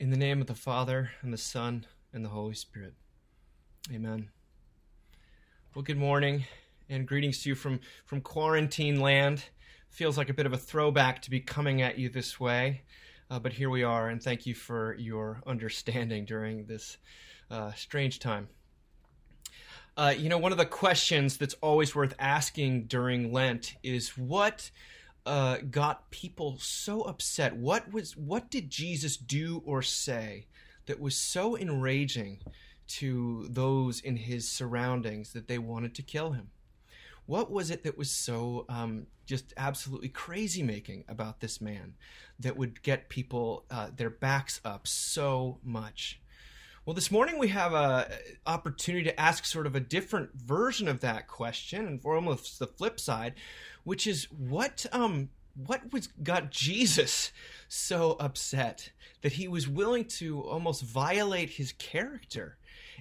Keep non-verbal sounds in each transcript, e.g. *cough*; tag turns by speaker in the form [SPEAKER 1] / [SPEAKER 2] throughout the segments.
[SPEAKER 1] In the name of the Father, and the Son, and the Holy Spirit. Amen. Well, good morning, and greetings to you from, from quarantine land. Feels like a bit of a throwback to be coming at you this way, uh, but here we are, and thank you for your understanding during this uh, strange time. Uh, you know, one of the questions that's always worth asking during Lent is what uh, got people so upset? What was what did Jesus do or say that was so enraging to those in his surroundings that they wanted to kill him? What was it that was so um, just absolutely crazy making about this man that would get people uh, their backs up so much? Well, this morning we have an opportunity to ask sort of a different version of that question, and for almost the flip side, which is what um what was got Jesus so upset that he was willing to almost violate his character?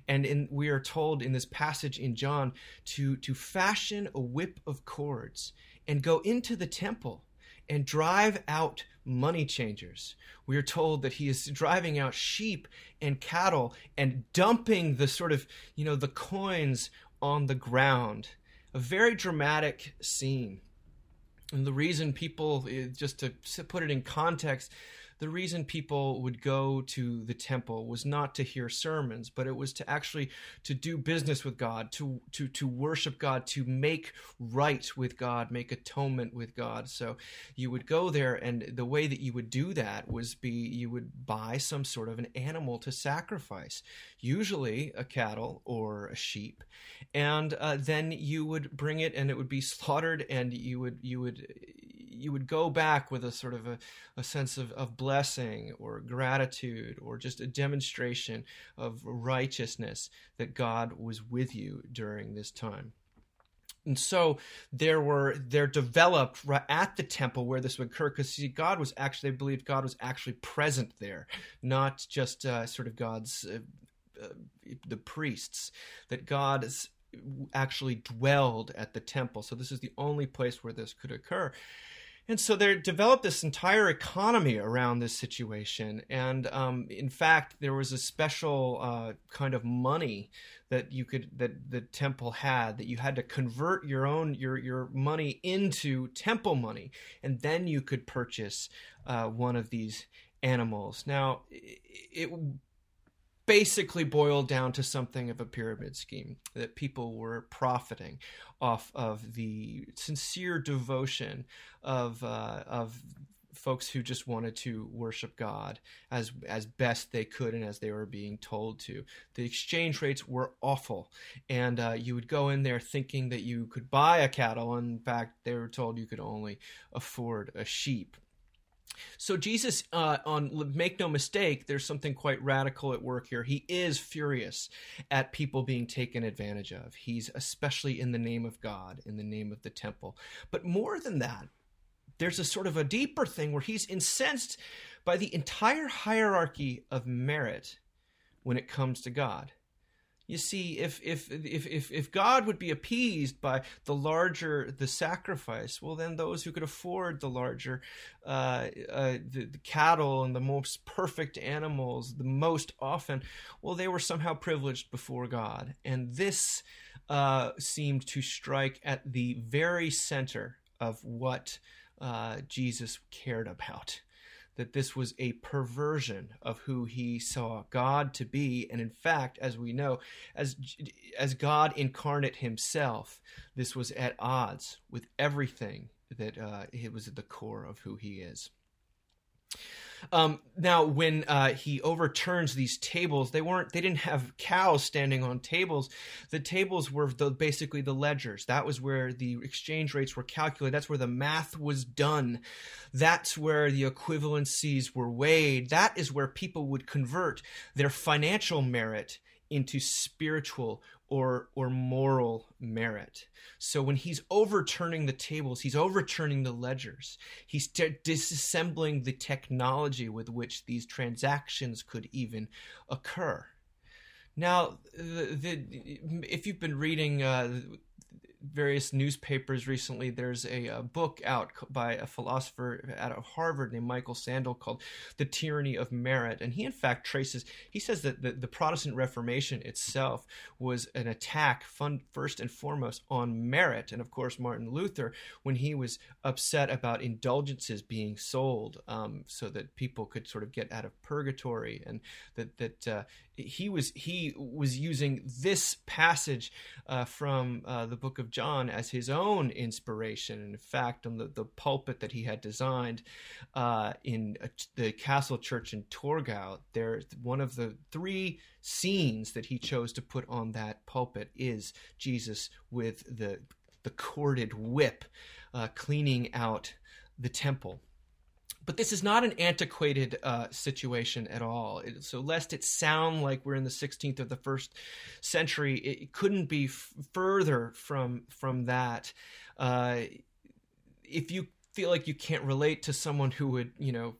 [SPEAKER 1] And in, we are told in this passage in John to to fashion a whip of cords and go into the temple and drive out money changers. We are told that he is driving out sheep and cattle and dumping the sort of, you know, the coins on the ground. A very dramatic scene. And the reason people, eh, just to put it in context, the reason people would go to the temple was not to hear sermons, but it was to actually to do business with God, to to to worship God, to make right with God, make atonement with God. So you would go there, and the way that you would do that was be you would buy some sort of an animal to sacrifice, usually a cattle or a sheep, and uh, then you would bring it, and it would be *laughs* slaughtered, and you would you would you would go back with a sort of a, a sense of, of blessing or gratitude or just a demonstration of righteousness that God was with you during this time. And so there were there developed at the temple where this would occur because see God was actually they believed God was actually present there, not just uh, sort of God's uh, uh, the priests that God actually dwelled at the temple. So this is the only place where this could occur. And so they developed this entire economy around this situation. And um, in fact, there was a special uh, kind of money that you could that the temple had that you had to convert your own your your money into temple money, and then you could purchase uh, one of these animals. Now, it basically boiled down to something of a pyramid scheme that people were profiting off of the sincere devotion of uh, of folks who just wanted to worship God as as best they could and as they were being told to. The exchange rates were awful, and uh, you would go in there thinking that you could buy a cattle. In fact, they were told you could only afford a sheep. So Jesus, uh, on make no mistake, there's something quite radical at work here. He is furious at people being taken advantage of. He's especially in the name of God, in the name of the temple. But more than that, there's a sort of a deeper thing where he's incensed by the entire hierarchy of merit when it comes to God. You see, if if if if if God would be appeased by the larger the sacrifice, well, then those who could afford the larger, uh, uh, the, the cattle and the most perfect animals, the most often, well, they were somehow privileged before God, and this uh, seemed to strike at the very center of what uh, Jesus cared about that this was a perversion of who he saw God to be. And in fact as we know as as God incarnate himself this was at odds with everything that uh, it was at the core of who he is um, now, when uh, he overturns these tables, they weren't they didn't have cows standing on tables. The tables were the, basically the ledgers. That was where the exchange rates were calculated. That's where the math was done. That's where the equivalencies were weighed. That is where people would convert their financial merit into spiritual or or moral merit. So when he's overturning the tables, he's overturning the ledgers. He's t- disassembling the technology with which these transactions could even occur. Now, the, the if you've been reading uh, various newspapers recently. There's a, a, book out by a philosopher out of Harvard named Michael Sandel called "The Tyranny of Merit," and he in fact traces. He says that the, the Protestant Reformation itself was an attack, fun, first and foremost, on merit. And of course, Martin Luther, when he was upset about indulgences being sold, um, so that people could sort of get out of purgatory, and that that uh, he was he was using this passage uh, from uh, the book of John as his own inspiration. In fact, on the, the pulpit that he had designed uh, in the Castle Church in Torgau, there one of the three scenes that he chose to put on that pulpit is Jesus with the the corded whip uh, cleaning out the temple but this is not an antiquated uh, situation at all. It, so, lest it sound like we're in the 16th or the first century, it couldn't be f- further from from that. Uh, if you feel like you can't relate to someone who would, you know,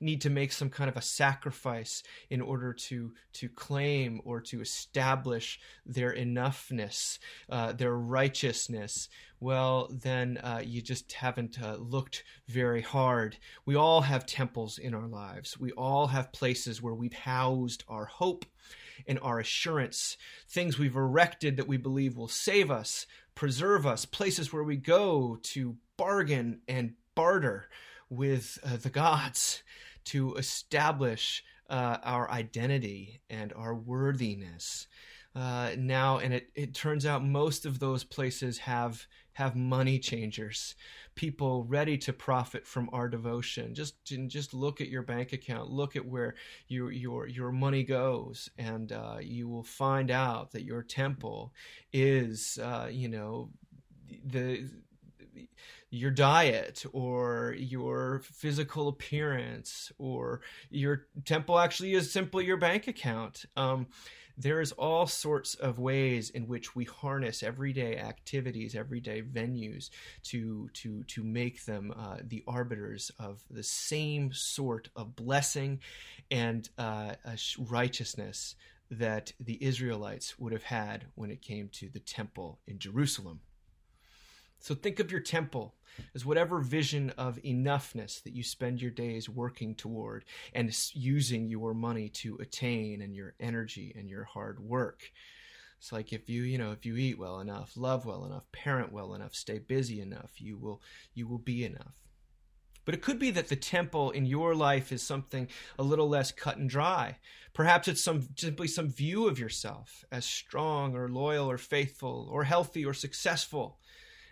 [SPEAKER 1] need to make some kind of a sacrifice in order to to claim or to establish their enoughness, uh, their righteousness. Well, then uh, you just haven't uh, looked very hard. We all have temples in our lives. We all have places where we've housed our hope and our assurance, things we've erected that we believe will save us, preserve us, places where we go to bargain and barter with uh, the gods to establish uh, our identity and our worthiness. Uh, now, and it, it turns out most of those places have have money changers, people ready to profit from our devotion. Just just look at your bank account, look at where your your your money goes, and uh, you will find out that your temple is, uh, you know, the your diet or your physical appearance or your temple actually is simply your bank account. Um, there's all sorts of ways in which we harness everyday activities, everyday venues to to to make them uh, the arbiters of the same sort of blessing and uh, righteousness that the Israelites would have had when it came to the temple in Jerusalem. So think of your temple as whatever vision of enoughness that you spend your days working toward and using your money to attain and your energy and your hard work. It's like if you, you know, if you eat well enough, love well enough, parent well enough, stay busy enough, you will you will be enough. But it could be that the temple in your life is something a little less cut and dry. Perhaps it's some simply some view of yourself as strong or loyal or faithful or healthy or successful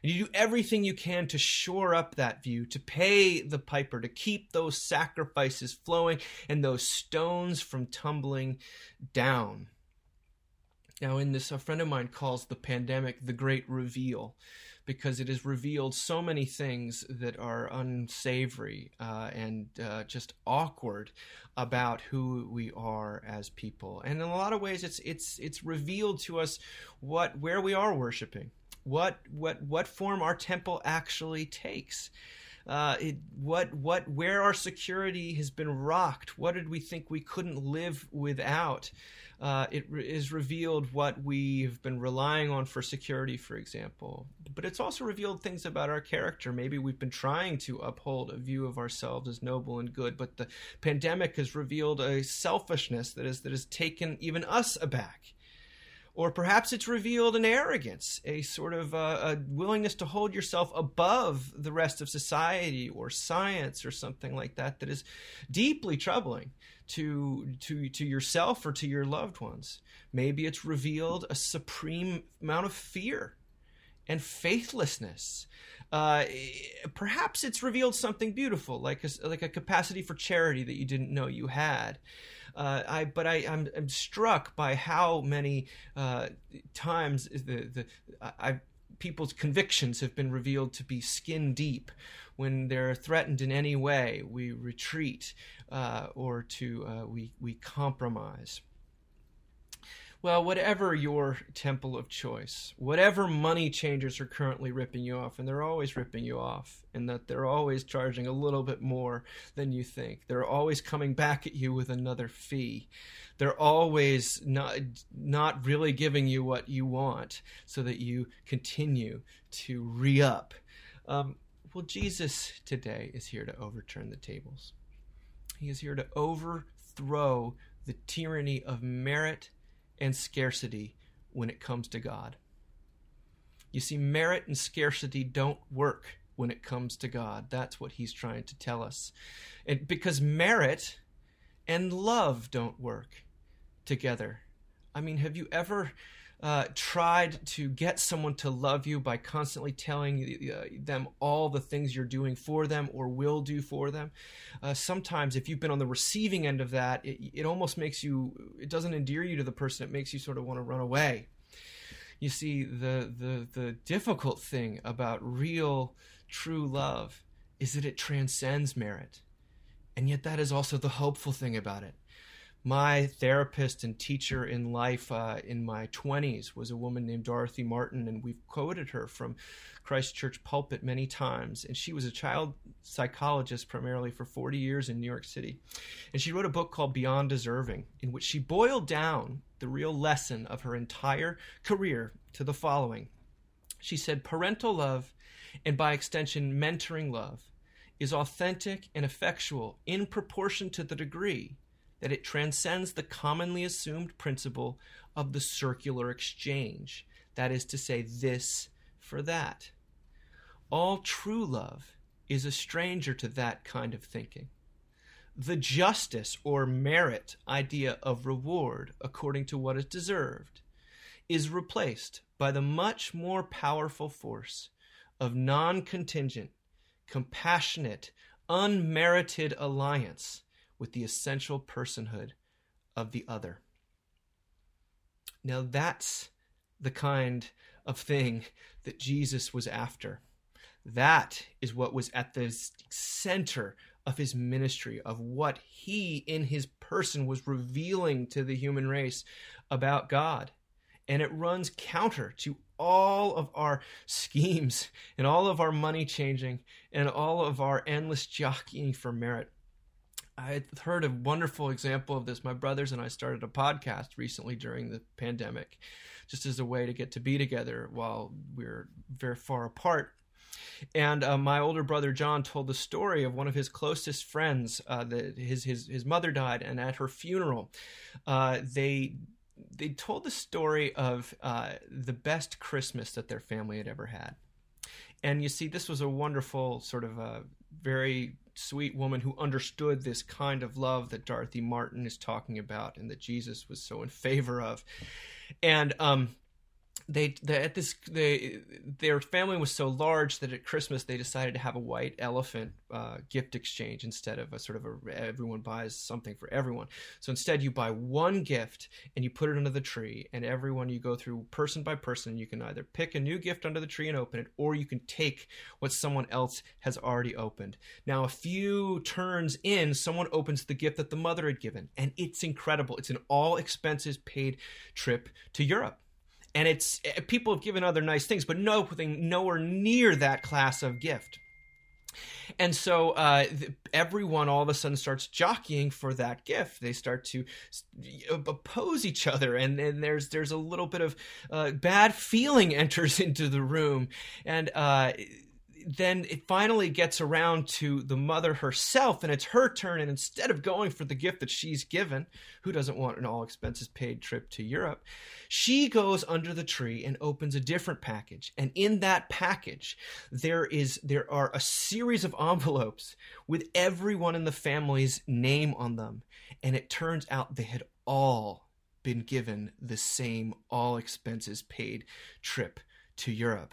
[SPEAKER 1] and you do everything you can to shore up that view, to pay the piper, to keep those sacrifices flowing and those stones from tumbling down. Now, in this, a friend of mine calls the pandemic the great reveal because it has revealed so many things that are unsavory uh, and uh, just awkward about who we are as people. And in a lot of ways, it's it's it's revealed to us what where we are worshiping what what what form our temple actually takes. Uh, it, what what where our security has been rocked. What did we think we couldn't live without? Uh, it re- is revealed what we've been relying on for security, for example. But it's also revealed things about our character. Maybe we've been trying to uphold a view of ourselves as noble and good, but the pandemic has revealed a selfishness that is that has taken even us aback or perhaps it's revealed an arrogance, a sort of uh, a willingness to hold yourself above the rest of society or science or something like that that is deeply troubling to to to yourself or to your loved ones. Maybe it's revealed a supreme amount of fear and faithlessness. Uh, perhaps it's revealed something beautiful, like a, like a capacity for charity that you didn't know you had. Uh, I but I I'm, I'm, struck by how many uh, times the the I, people's convictions have been revealed to be skin deep. When they're threatened in any way, we retreat uh, or to uh, we we compromise. Well, whatever your temple of choice, whatever money changers are currently ripping you off, and they're always ripping you off, and that they're always charging a little bit more than you think. They're always coming back at you with another fee. They're always not not really giving you what you want, so that you continue to re up. Um, well, Jesus today is here to overturn the tables. He is here to overthrow the tyranny of merit and scarcity when it comes to God. You see, merit and scarcity don't work when it comes to God. That's what he's trying to tell us. And because merit and love don't work together. I mean, have you ever uh, tried to get someone to love you by constantly telling uh, them all the things you're doing for them or will do for them. Uh, sometimes, if you've been on the receiving end of that, it, it almost makes you, it doesn't endear you to the person, it makes you sort of want to run away. You see, the, the, the difficult thing about real, true love is that it transcends merit. And yet, that is also the hopeful thing about it my therapist and teacher in life uh, in my 20s was a woman named Dorothy Martin, and we've quoted her from Christ Church pulpit many times. And she was a child psychologist primarily for 40 years in New York City. And she wrote a book called Beyond Deserving, in which she boiled down the real lesson of her entire career to the following She said, Parental love, and by extension, mentoring love, is authentic and effectual in proportion to the degree that it transcends the commonly assumed principle of the circular exchange, that is to say, this for that. All true love is a stranger to that kind of thinking. The justice or merit idea of reward according to what is deserved is replaced by the much more powerful force of non contingent, compassionate, unmerited alliance with the essential personhood of the other. Now, that's the kind of thing that Jesus was after. That is what was at the center of his ministry, of what he in his person was revealing to the human race about God. And it runs counter to all of our schemes and all of our money changing and all of our endless jockeying for merit. I heard a wonderful example of this. My brothers and I started a podcast recently during the pandemic, just as a way to get to be together while we are very far apart. And uh, my older brother John told the story of one of his closest friends. Uh, that his his his mother died, and at her funeral, uh, they they told the story of uh, the best Christmas that their family had ever had. And you see, this was a wonderful sort of a uh, very sweet woman who understood this kind of love that Dorothy Martin is talking about and that Jesus was so in favor of. And um, they, at this they their family was so large that at Christmas they decided to have a white elephant uh, gift exchange instead of a sort of a everyone buys something for everyone. So instead you buy one gift and you put it under the tree, and everyone you go through person by person. You can either pick a new gift under the tree and open it, or you can take what someone else has already opened. Now a few turns in, someone opens the gift that the mother had given, and it's incredible. It's an all expenses paid trip to Europe and it's eh, people have given other nice things, but nothing nowhere near that class of gift. And so uh, everyone all of a sudden starts jockeying for that gift. They start to oppose each other, and, and there's there's a little bit of uh, bad feeling *laughs* enters into the room, and uh, then it finally gets around to the mother herself and it's her turn and instead of going for the gift that she's given who doesn't want an all expenses paid trip to europe she goes under the tree and opens a different package. And in that package there is there are a series of envelopes with everyone in the family's name on them. And it turns out they had all been given the same all expenses paid trip to europe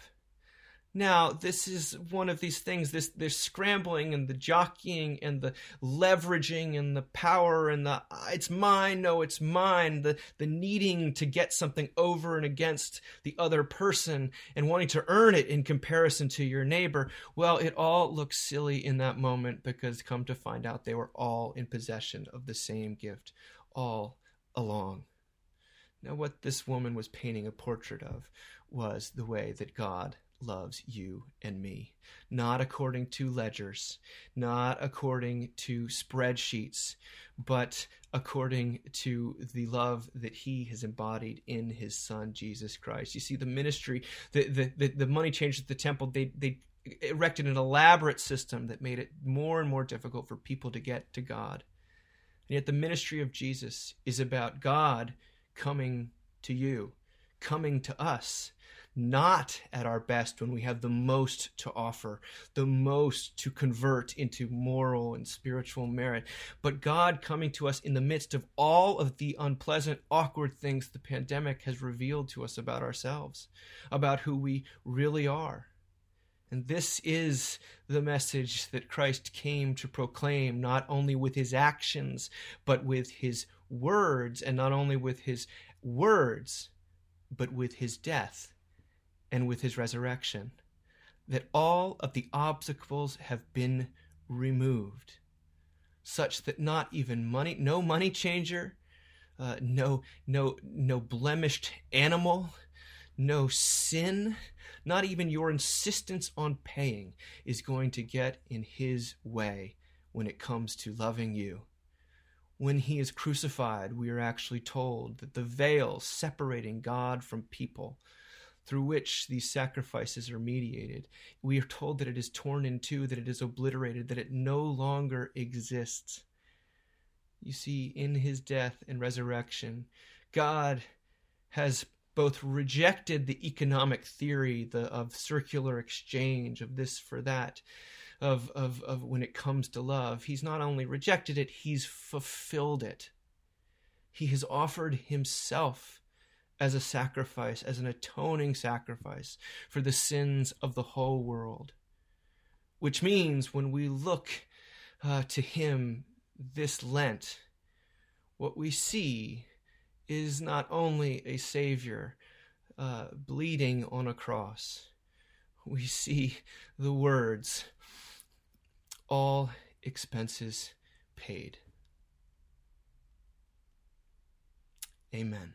[SPEAKER 1] now, this is one of these things, this scrambling and the jockeying and the leveraging and the power and the ah, it's mine, no, it's mine, the the needing to get something over and against the other person and wanting to earn it in comparison to your neighbor. Well, it all looks silly in that moment because come to find out they were all in possession of the same gift all along. Now, what this woman was painting a portrait of was the way that God loves you and me, not according to ledgers, not according to spreadsheets, but according to the love that he has embodied in his son Jesus Christ. You see, the ministry, the the the, the money changers at the temple, they they erected an elaborate system that made it more and more difficult for people to get to God. And yet the ministry of Jesus is about God coming to you, coming to us not at our best when we have the most to offer, the most to convert into moral and spiritual merit, but God coming to us in the midst of all of the unpleasant, awkward things the pandemic has revealed to us about ourselves, about who we really are. And this is the message that Christ came to proclaim, not only with his actions, but with his words, and not only with his words, but with his death and with his resurrection, that all of the obstacles have been removed, such that not even money, no money changer, uh, no, no, no blemished animal, no sin, not even your insistence on paying is going to get in his way when it comes to loving you. When he is crucified, we are actually told that the veil separating God from people through which these sacrifices are mediated. We are told that it is torn in two, that it is obliterated, that it no longer exists. You see, in his death and resurrection, God has both rejected the economic theory the, of circular exchange, of this for that, of, of, of when it comes to love. He's not only rejected it, he's fulfilled it. He has offered himself as a sacrifice, as an atoning sacrifice for the sins of the whole world. Which means when we look uh, to Him this Lent, what we see is not only a Savior uh, bleeding on a cross, we see the words, all expenses paid. Amen.